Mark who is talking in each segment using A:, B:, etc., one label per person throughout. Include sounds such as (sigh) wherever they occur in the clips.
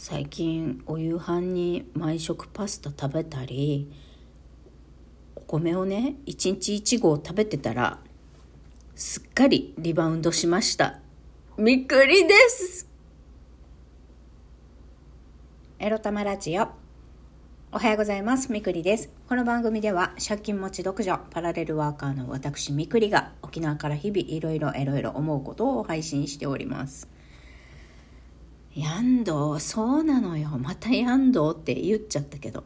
A: 最近お夕飯に毎食パスタ食べたりお米をね1日1合食べてたらすっかりリバウンドしました。みくりです。
B: エロ玉ラジオ。おはようございます。みくりです。この番組では借金持ち独女パラレルワーカーの私みくりが沖縄から日々いろいろいろいろ思うことを配信しております。
A: やんどそうなのよ。またやんどって言っちゃったけど。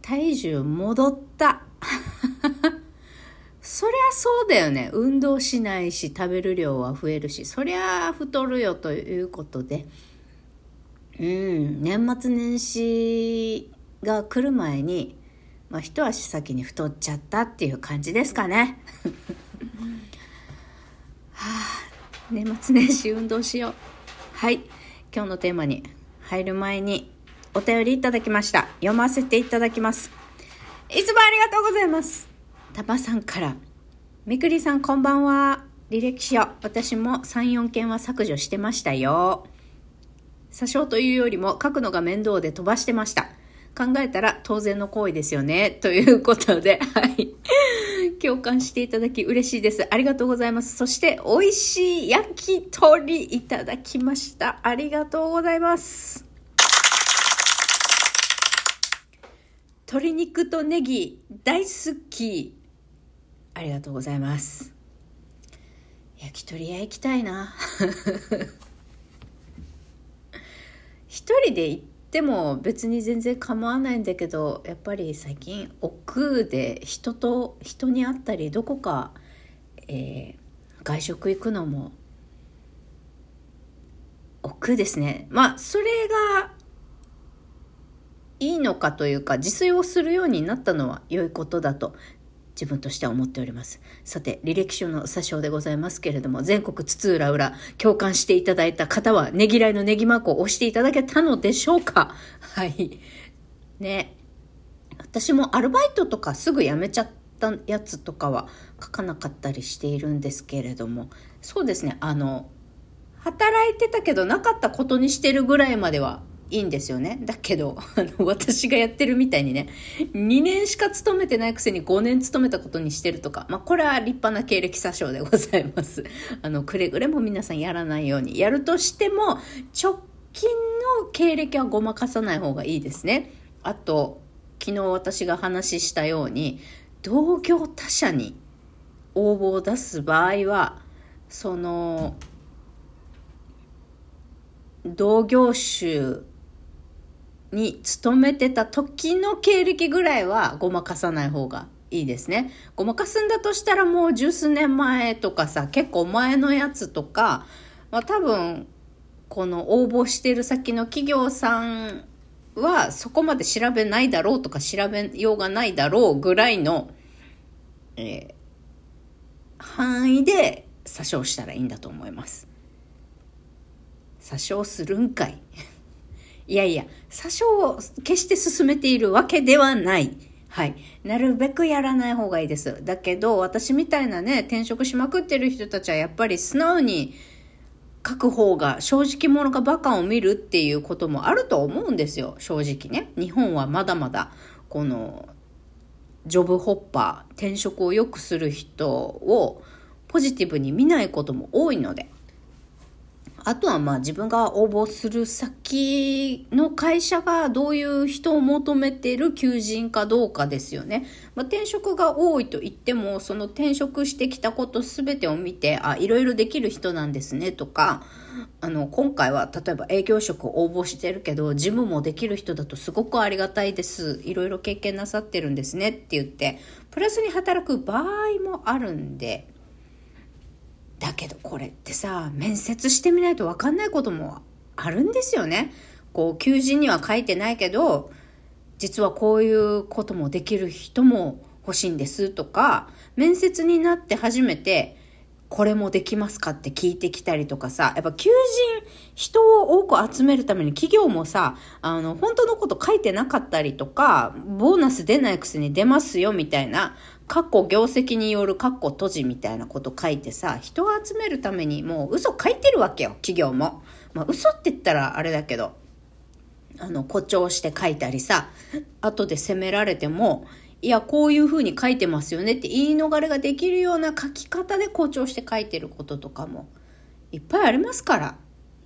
A: 体重戻った。(laughs) そりゃそうだよね。運動しないし食べる量は増えるしそりゃ太るよということで。うん。年末年始が来る前に、まあ、一足先に太っちゃったっていう感じですかね。(laughs) はあ年末年始運動しよう。はい。今日のテーマに入る前にお便りいただきました。読ませていただきます。いつもありがとうございます。タバさんから。みくりさんこんばんは。履歴書。私も3、4件は削除してましたよ。詐称というよりも書くのが面倒で飛ばしてました。考えたら当然の行為ですよね。ということで、はい。共感していただき嬉しいです。ありがとうございます。そして、美味しい焼き鳥いただきました。ありがとうございます。鶏肉とネギ大好き。ありがとうございます。焼き鳥屋行きたいな。(laughs) 一人で行ってでも別に全然構わないんだけどやっぱり最近億劫で人と人に会ったりどこか、えー、外食行くのも億劫ですね。まあそれがいいのかというか自炊をするようになったのは良いことだと。自分としては思っております。さて、履歴書の詐称でございますけれども、全国津々浦々共感していただいた方は、ねぎらいのネギマークを押していただけたのでしょうか？はい。ね。私もアルバイトとかすぐ辞めちゃったやつとかは書かなかったりしているんですけれども、そうですね、あの、働いてたけどなかったことにしてるぐらいまではいいんですよね。だけど、あの、私がやってるみたいにね、2年しか勤めてないくせに5年勤めたことにしてるとか、まあ、これは立派な経歴詐称でございます。(laughs) あの、くれぐれも皆さんやらないように。やるとしても、直近の経歴はごまかさない方がいいですね。あと、昨日私が話したように、同業他社に応募を出す場合は、その、同業種に勤めてた時の経歴ぐらいはごまかさない方がいいですね。ごまかすんだとしたらもう十数年前とかさ、結構前のやつとか、まあ多分、この応募してる先の企業さんはそこまで調べないだろうとか調べようがないだろうぐらいの、えー、範囲で詐称したらいいんだと思います。詐称するんかい。いやいや、詐称を決して進めているわけではない。はい。なるべくやらない方がいいです。だけど、私みたいなね、転職しまくってる人たちはやっぱり素直に書く方が正直者がバカを見るっていうこともあると思うんですよ。正直ね。日本はまだまだ、この、ジョブホッパー、転職を良くする人をポジティブに見ないことも多いので。あとはまあ自分が応募する先の会社がどういう人を求めている求人かどうかですよね。まあ、転職が多いと言っても、その転職してきたこと全てを見て、あ、いろいろできる人なんですねとか、あの、今回は例えば営業職を応募してるけど、事務もできる人だとすごくありがたいです。いろいろ経験なさってるんですねって言って、プラスに働く場合もあるんで、だけどこれってさ、面接してみないとわかんないこともあるんですよね。こう、求人には書いてないけど、実はこういうこともできる人も欲しいんですとか、面接になって初めて、これもできますかって聞いてきたりとかさ、やっぱ求人、人を多く集めるために企業もさ、あの、本当のこと書いてなかったりとか、ボーナス出ないくせに出ますよみたいな、かっこ業績によるかっこ閉じみたいなこと書いてさ、人を集めるためにもう嘘書いてるわけよ、企業も。まあ嘘って言ったらあれだけど、あの、誇張して書いたりさ、後で責められても、いや、こういう風に書いてますよねって言い逃れができるような書き方で誇張して書いてることとかもいっぱいありますから。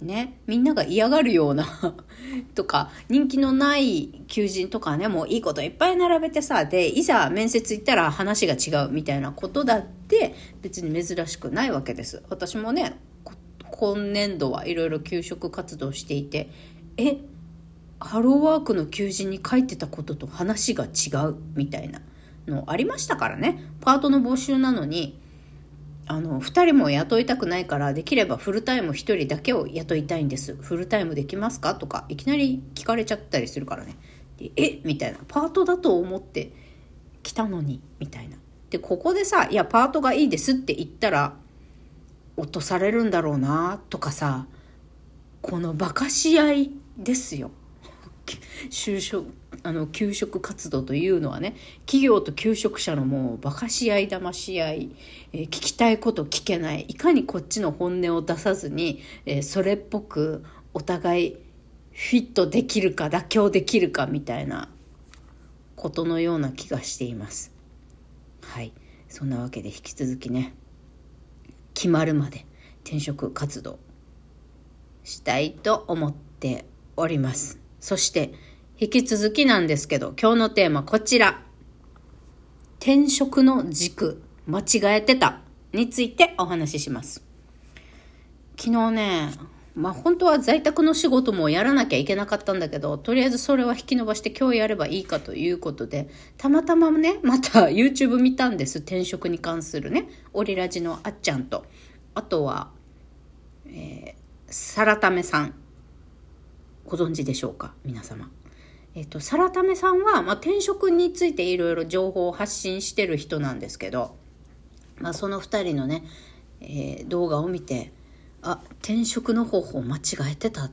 A: ね、みんなが嫌がるような (laughs) とか、人気のない求人とかね、もういいこといっぱい並べてさ、で、いざ面接行ったら話が違うみたいなことだって別に珍しくないわけです。私もね、今年度はいろいろ給食活動していて、え、ハローワークの求人に書いてたことと話が違うみたいなのありましたからね。パートの募集なのに、あの、2人も雇いたくないから、できればフルタイム1人だけを雇いたいんです。フルタイムできますか？とか、いきなり聞かれちゃったりするからね。でえ？みたいな。パートだと思って来たのに、みたいな。で、ここでさ、いや、パートがいいですって言ったら、落とされるんだろうな、とかさ、この馬鹿し合いですよ。就職あの給食活動というのはね企業と求職者のもう馬鹿し合い騙し合い、えー、聞きたいこと聞けないいかにこっちの本音を出さずに、えー、それっぽくお互いフィットできるか妥協できるかみたいなことのような気がしています。はいそんなわけで引き続きね決まるまで転職活動したいと思っております。そして、引き続きなんですけど、今日のテーマこちら。転職の軸、間違えてたについてお話しします。昨日ね、まあ本当は在宅の仕事もやらなきゃいけなかったんだけど、とりあえずそれは引き伸ばして今日やればいいかということで、たまたまね、また YouTube 見たんです。転職に関するね。オリラジのあっちゃんと。あとは、えー、サラタメさん。ご存知でしょうか？皆様。えっと、サラタメさんは、まあ、転職についていろいろ情報を発信してる人なんですけど、まあ、その2人のね、えー、動画を見てあ転職の方法間違えてたっ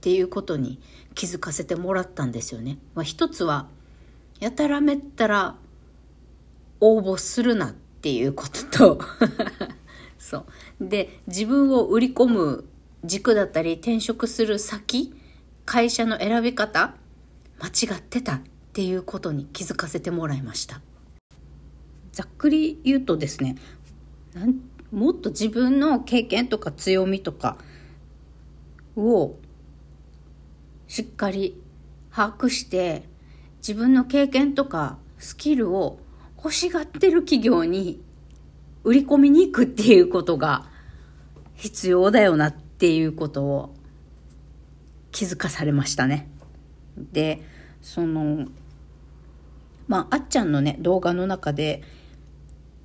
A: ていうことに気づかせてもらったんですよね。まあ、一つはやたらめったら応募するなっていうことと (laughs) そうで自分を売り込む軸だったり転職する先会社の選び方間違ってたっていうことに気づかせてもらいましたざっくり言うとですねもっと自分の経験とか強みとかをしっかり把握して自分の経験とかスキルを欲しがってる企業に売り込みに行くっていうことが必要だよなっていうことを気づかされましたね。でそのまああっちゃんのね動画の中で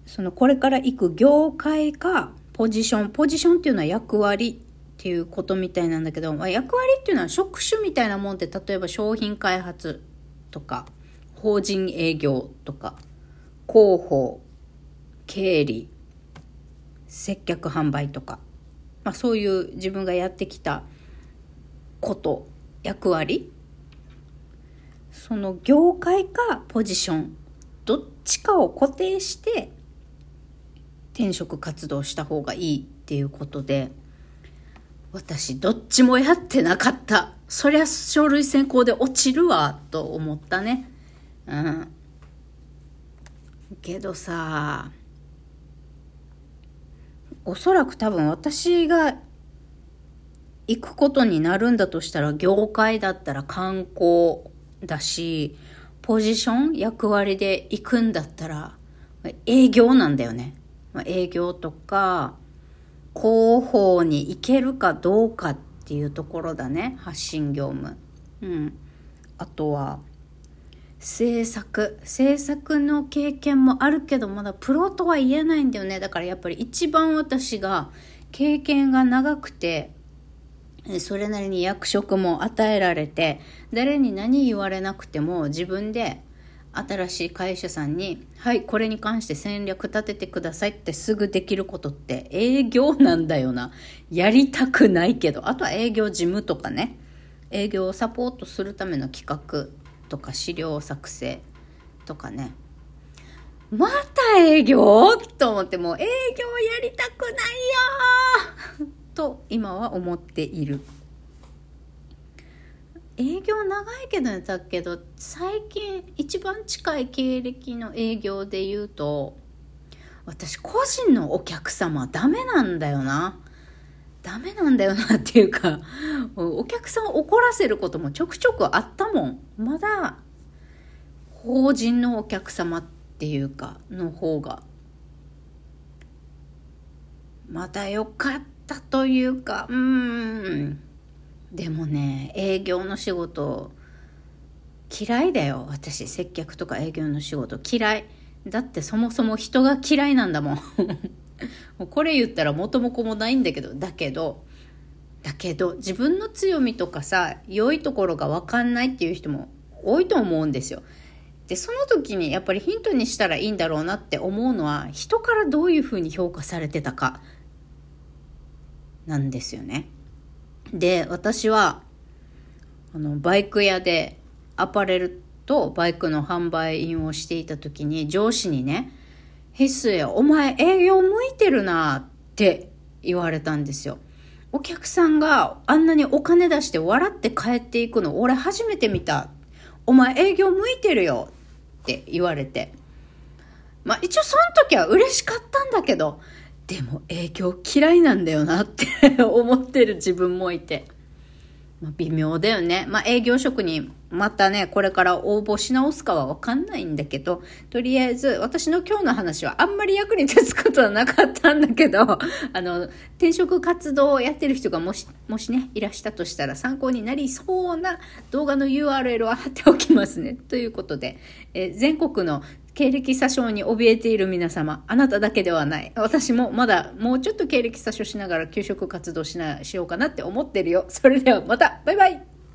A: そのこれから行く業界かポジションポジションっていうのは役割っていうことみたいなんだけど、まあ、役割っていうのは職種みたいなもんって例えば商品開発とか法人営業とか広報経理接客販売とか、まあ、そういう自分がやってきたこと役割その業界かポジションどっちかを固定して転職活動した方がいいっていうことで私どっちもやってなかった。そりゃ書類選考で落ちるわと思ったね。うん。けどさおそらく多分私が行くことになるんだとしたら業界だったら観光だしポジション役割で行くんだったら営業なんだよね。営業とか広報に行けるかどうかっていうところだね発信業務。うん、あとは制作制作の経験もあるけどまだプロとは言えないんだよねだからやっぱり一番私が経験が長くてそれなりに役職も与えられて誰に何言われなくても自分で新しい会社さんに「はいこれに関して戦略立ててください」ってすぐできることって営業なんだよな。やりたくないけど。あとは営業事務とかね。営業をサポートするための企画とか資料作成とかね。また営業？と思ってもう営業やりたくないよと今は思っている。営業長いけどだけど最近一番近い経歴の営業で言うと私個人のお客様ダメなんだよな。ダメなんだよなっていうかお客さんを怒らせることもちょくちょくあったもん。まだ法人のお客様っていうかの方がまだ良かったというかうん。でもね営業の仕事嫌いだよ。私接客とか営業の仕事嫌い。だってそもそも人が嫌いなんだもん。(laughs) これ言ったら元も子もないんだけどだけどだけど自分の強みとかさ良いところが分かんないっていう人も多いと思うんですよ。でその時にやっぱりヒントにしたらいいんだろうなって思うのは人からどういうふうに評価されてたかなんですよね。で私はあのバイク屋でアパレルとバイクの販売員をしていた時に上司にね「ヘスエお前営業向いてるな」って言われたんですよ。お客さんがあんなにお金出して笑って帰っていくの俺初めて見た。お前営業向いてるよって言われて。まあ一応その時は嬉しかったんだけど、でも営業嫌いなんだよなって (laughs) 思ってる自分もいて。まあ、微妙だよね。まあ、営業職にまたね、これから応募し直すかはわかんないんだけど、とりあえず私の今日の話はあんまり役に立つことはなかったんだけど、(laughs) あの、転職活動をやってる人がもし、もしね、いらしたとしたら参考になりそうな動画の URL は貼っておきますね。ということで、え全国の経歴詐称に怯えている皆様、あなただけではない。私もまだもうちょっと経歴詐称しながら給食活動しな、しようかなって思ってるよ。それではまた、バイバイ